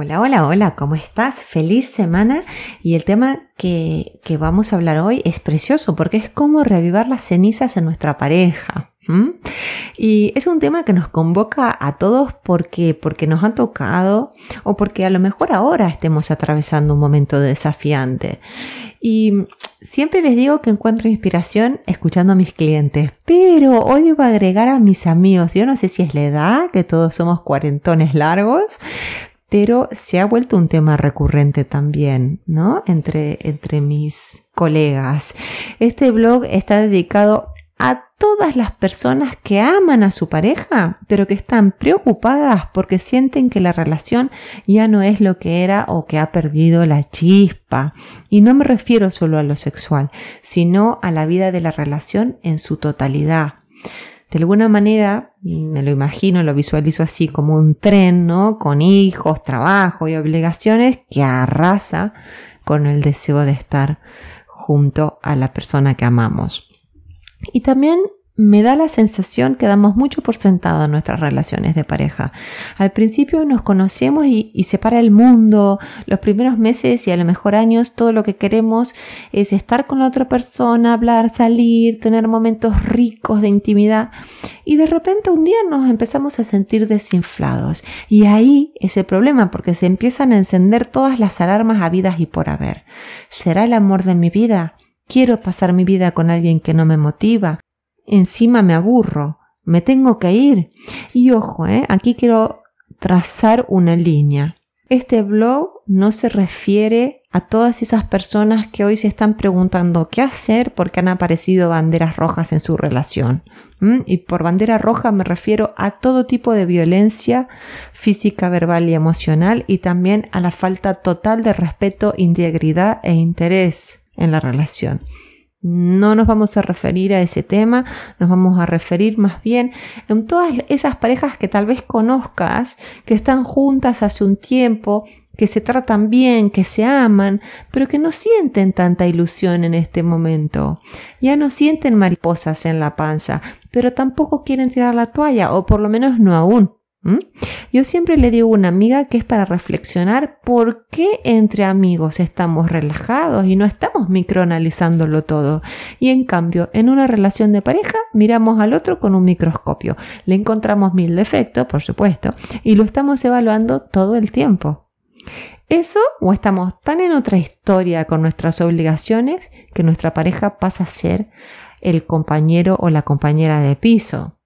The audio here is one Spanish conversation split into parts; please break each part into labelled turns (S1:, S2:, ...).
S1: Hola, hola, hola, ¿cómo estás? Feliz semana y el tema que, que vamos a hablar hoy es precioso porque es cómo reavivar las cenizas en nuestra pareja. Y es un tema que nos convoca a todos porque, porque nos han tocado o porque a lo mejor ahora estemos atravesando un momento desafiante. Y siempre les digo que encuentro inspiración escuchando a mis clientes, pero hoy debo agregar a mis amigos. Yo no sé si es la edad, que todos somos cuarentones largos, pero se ha vuelto un tema recurrente también, ¿no? Entre, entre mis colegas. Este blog está dedicado a todas las personas que aman a su pareja, pero que están preocupadas porque sienten que la relación ya no es lo que era o que ha perdido la chispa. Y no me refiero solo a lo sexual, sino a la vida de la relación en su totalidad de alguna manera, me lo imagino, lo visualizo así como un tren, ¿no? Con hijos, trabajo y obligaciones que arrasa con el deseo de estar junto a la persona que amamos. Y también me da la sensación que damos mucho por sentado en nuestras relaciones de pareja. Al principio nos conocemos y, se para el mundo, los primeros meses y a lo mejor años, todo lo que queremos es estar con la otra persona, hablar, salir, tener momentos ricos de intimidad y de repente un día nos empezamos a sentir desinflados y ahí es el problema porque se empiezan a encender todas las alarmas habidas y por haber. ¿Será el amor de mi vida? Quiero pasar mi vida con alguien que no me motiva, encima me aburro, me tengo que ir. Y ojo, ¿eh? aquí quiero trazar una línea. Este blog no se refiere a todas esas personas que hoy se están preguntando qué hacer porque han aparecido banderas rojas en su relación. Y por bandera roja me refiero a todo tipo de violencia física, verbal y emocional y también a la falta total de respeto, integridad e interés en la relación. No nos vamos a referir a ese tema, nos vamos a referir más bien en todas esas parejas que tal vez conozcas, que están juntas hace un tiempo, que se tratan bien, que se aman, pero que no sienten tanta ilusión en este momento. Ya no sienten mariposas en la panza, pero tampoco quieren tirar la toalla, o por lo menos no aún. ¿Mm? Yo siempre le digo a una amiga que es para reflexionar por qué entre amigos estamos relajados y no estamos microanalizándolo todo. Y en cambio, en una relación de pareja, miramos al otro con un microscopio. Le encontramos mil defectos, por supuesto, y lo estamos evaluando todo el tiempo. Eso o estamos tan en otra historia con nuestras obligaciones que nuestra pareja pasa a ser el compañero o la compañera de piso.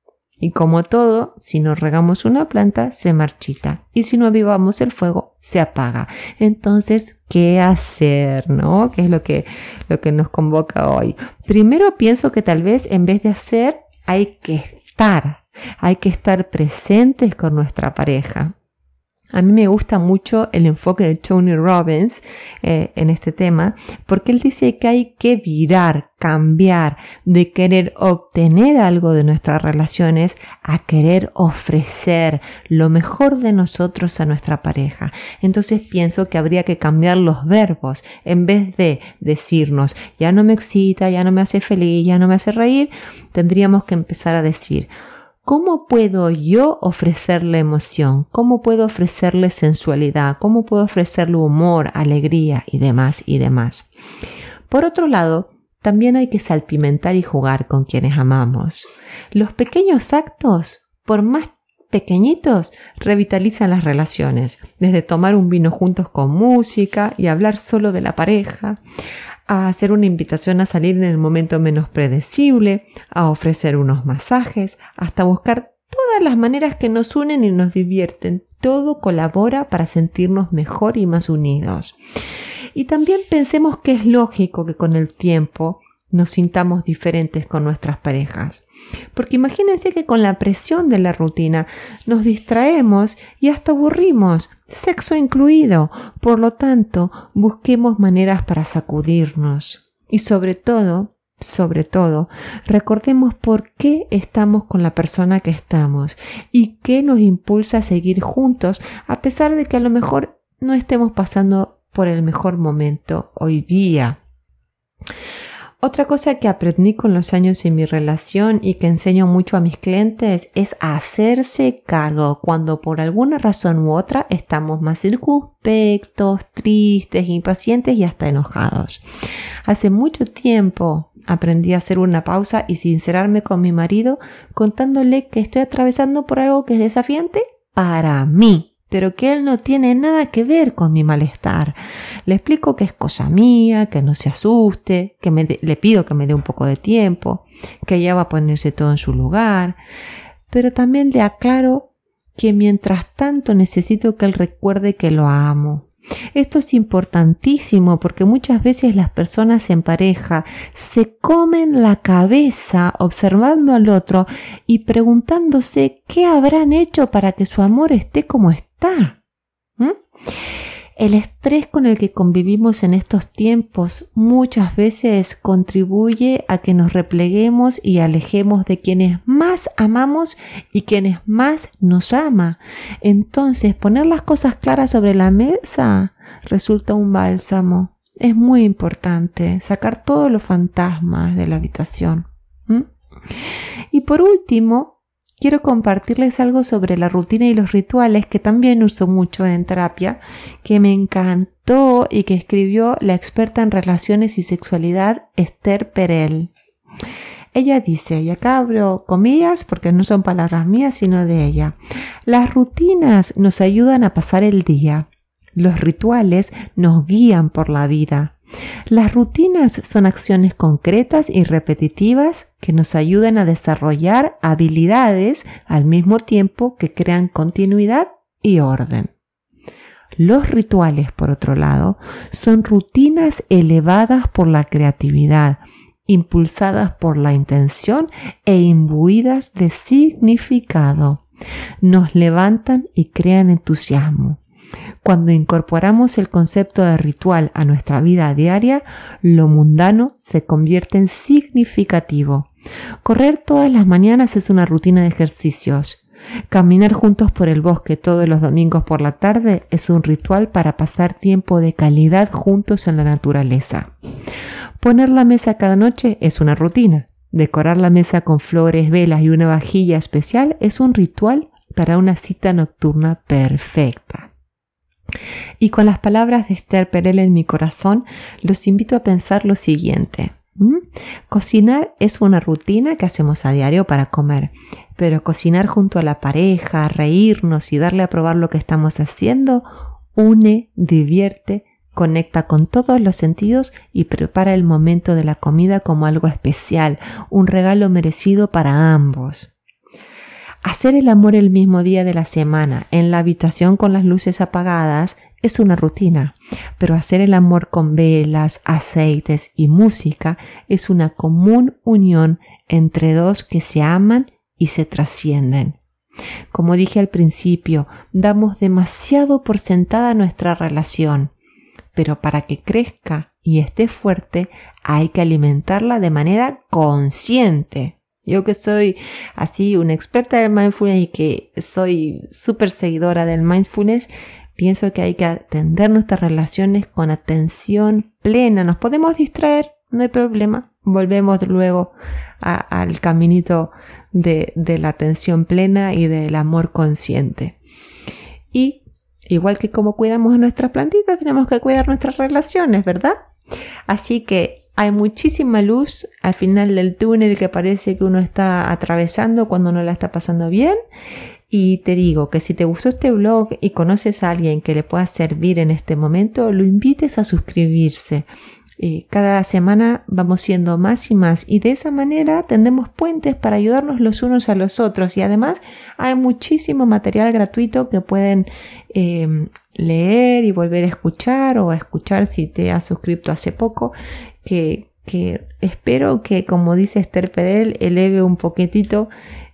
S1: Y como todo, si nos regamos una planta, se marchita. Y si no avivamos el fuego, se apaga. Entonces, ¿qué hacer? ¿No? ¿Qué es lo que, lo que nos convoca hoy? Primero pienso que tal vez en vez de hacer, hay que estar. Hay que estar presentes con nuestra pareja. A mí me gusta mucho el enfoque de Tony Robbins eh, en este tema, porque él dice que hay que virar, cambiar de querer obtener algo de nuestras relaciones a querer ofrecer lo mejor de nosotros a nuestra pareja. Entonces pienso que habría que cambiar los verbos. En vez de decirnos, ya no me excita, ya no me hace feliz, ya no me hace reír, tendríamos que empezar a decir, ¿Cómo puedo yo ofrecerle emoción? ¿Cómo puedo ofrecerle sensualidad? ¿Cómo puedo ofrecerle humor, alegría y demás y demás? Por otro lado, también hay que salpimentar y jugar con quienes amamos. Los pequeños actos, por más pequeñitos, revitalizan las relaciones, desde tomar un vino juntos con música y hablar solo de la pareja, a hacer una invitación a salir en el momento menos predecible, a ofrecer unos masajes, hasta buscar todas las maneras que nos unen y nos divierten. Todo colabora para sentirnos mejor y más unidos. Y también pensemos que es lógico que con el tiempo nos sintamos diferentes con nuestras parejas. Porque imagínense que con la presión de la rutina nos distraemos y hasta aburrimos, sexo incluido. Por lo tanto, busquemos maneras para sacudirnos. Y sobre todo, sobre todo, recordemos por qué estamos con la persona que estamos y qué nos impulsa a seguir juntos a pesar de que a lo mejor no estemos pasando por el mejor momento hoy día. Otra cosa que aprendí con los años en mi relación y que enseño mucho a mis clientes es hacerse cargo cuando por alguna razón u otra estamos más circunspectos, tristes, impacientes y hasta enojados. Hace mucho tiempo aprendí a hacer una pausa y sincerarme con mi marido contándole que estoy atravesando por algo que es desafiante para mí pero que él no tiene nada que ver con mi malestar. Le explico que es cosa mía, que no se asuste, que me le pido que me dé un poco de tiempo, que ella va a ponerse todo en su lugar, pero también le aclaro que mientras tanto necesito que él recuerde que lo amo, esto es importantísimo porque muchas veces las personas en pareja se comen la cabeza observando al otro y preguntándose qué habrán hecho para que su amor esté como está. El estrés con el que convivimos en estos tiempos muchas veces contribuye a que nos repleguemos y alejemos de quienes más amamos y quienes más nos ama. Entonces, poner las cosas claras sobre la mesa resulta un bálsamo. Es muy importante sacar todos los fantasmas de la habitación. Y por último, quiero compartirles algo sobre la rutina y los rituales que también uso mucho en terapia, que me encantó y que escribió la experta en relaciones y sexualidad Esther Perel. Ella dice, y acá abro comillas porque no son palabras mías sino de ella, las rutinas nos ayudan a pasar el día, los rituales nos guían por la vida. Las rutinas son acciones concretas y repetitivas que nos ayudan a desarrollar habilidades al mismo tiempo que crean continuidad y orden. Los rituales, por otro lado, son rutinas elevadas por la creatividad, impulsadas por la intención e imbuidas de significado. Nos levantan y crean entusiasmo. Cuando incorporamos el concepto de ritual a nuestra vida diaria, lo mundano se convierte en significativo. Correr todas las mañanas es una rutina de ejercicios. Caminar juntos por el bosque todos los domingos por la tarde es un ritual para pasar tiempo de calidad juntos en la naturaleza. Poner la mesa cada noche es una rutina. Decorar la mesa con flores, velas y una vajilla especial es un ritual para una cita nocturna perfecta. Y con las palabras de Esther Perel en mi corazón, los invito a pensar lo siguiente. Cocinar es una rutina que hacemos a diario para comer, pero cocinar junto a la pareja, reírnos y darle a probar lo que estamos haciendo, une, divierte, conecta con todos los sentidos y prepara el momento de la comida como algo especial, un regalo merecido para ambos. Hacer el amor el mismo día de la semana en la habitación con las luces apagadas es una rutina, pero hacer el amor con velas, aceites y música es una común unión entre dos que se aman y se trascienden. Como dije al principio, damos demasiado por sentada nuestra relación, pero para que crezca y esté fuerte hay que alimentarla de manera consciente. Yo que soy así una experta del mindfulness y que soy súper seguidora del mindfulness, pienso que hay que atender nuestras relaciones con atención plena. Nos podemos distraer, no hay problema. Volvemos luego al caminito de, de la atención plena y del amor consciente. Y igual que como cuidamos a nuestras plantitas, tenemos que cuidar nuestras relaciones, ¿verdad? Así que hay muchísima luz al final del túnel que parece que uno está atravesando cuando no la está pasando bien. Y te digo que si te gustó este blog y conoces a alguien que le pueda servir en este momento, lo invites a suscribirse. Cada semana vamos siendo más y más y de esa manera tendemos puentes para ayudarnos los unos a los otros y además hay muchísimo material gratuito que pueden eh, leer y volver a escuchar o a escuchar si te has suscrito hace poco que, espero que, como dice Esther Pedel, eleve un poquitito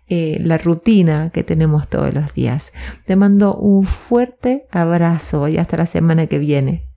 S1: eh, la rutina que tenemos todos los días. Te mando un fuerte abrazo y hasta la semana que viene.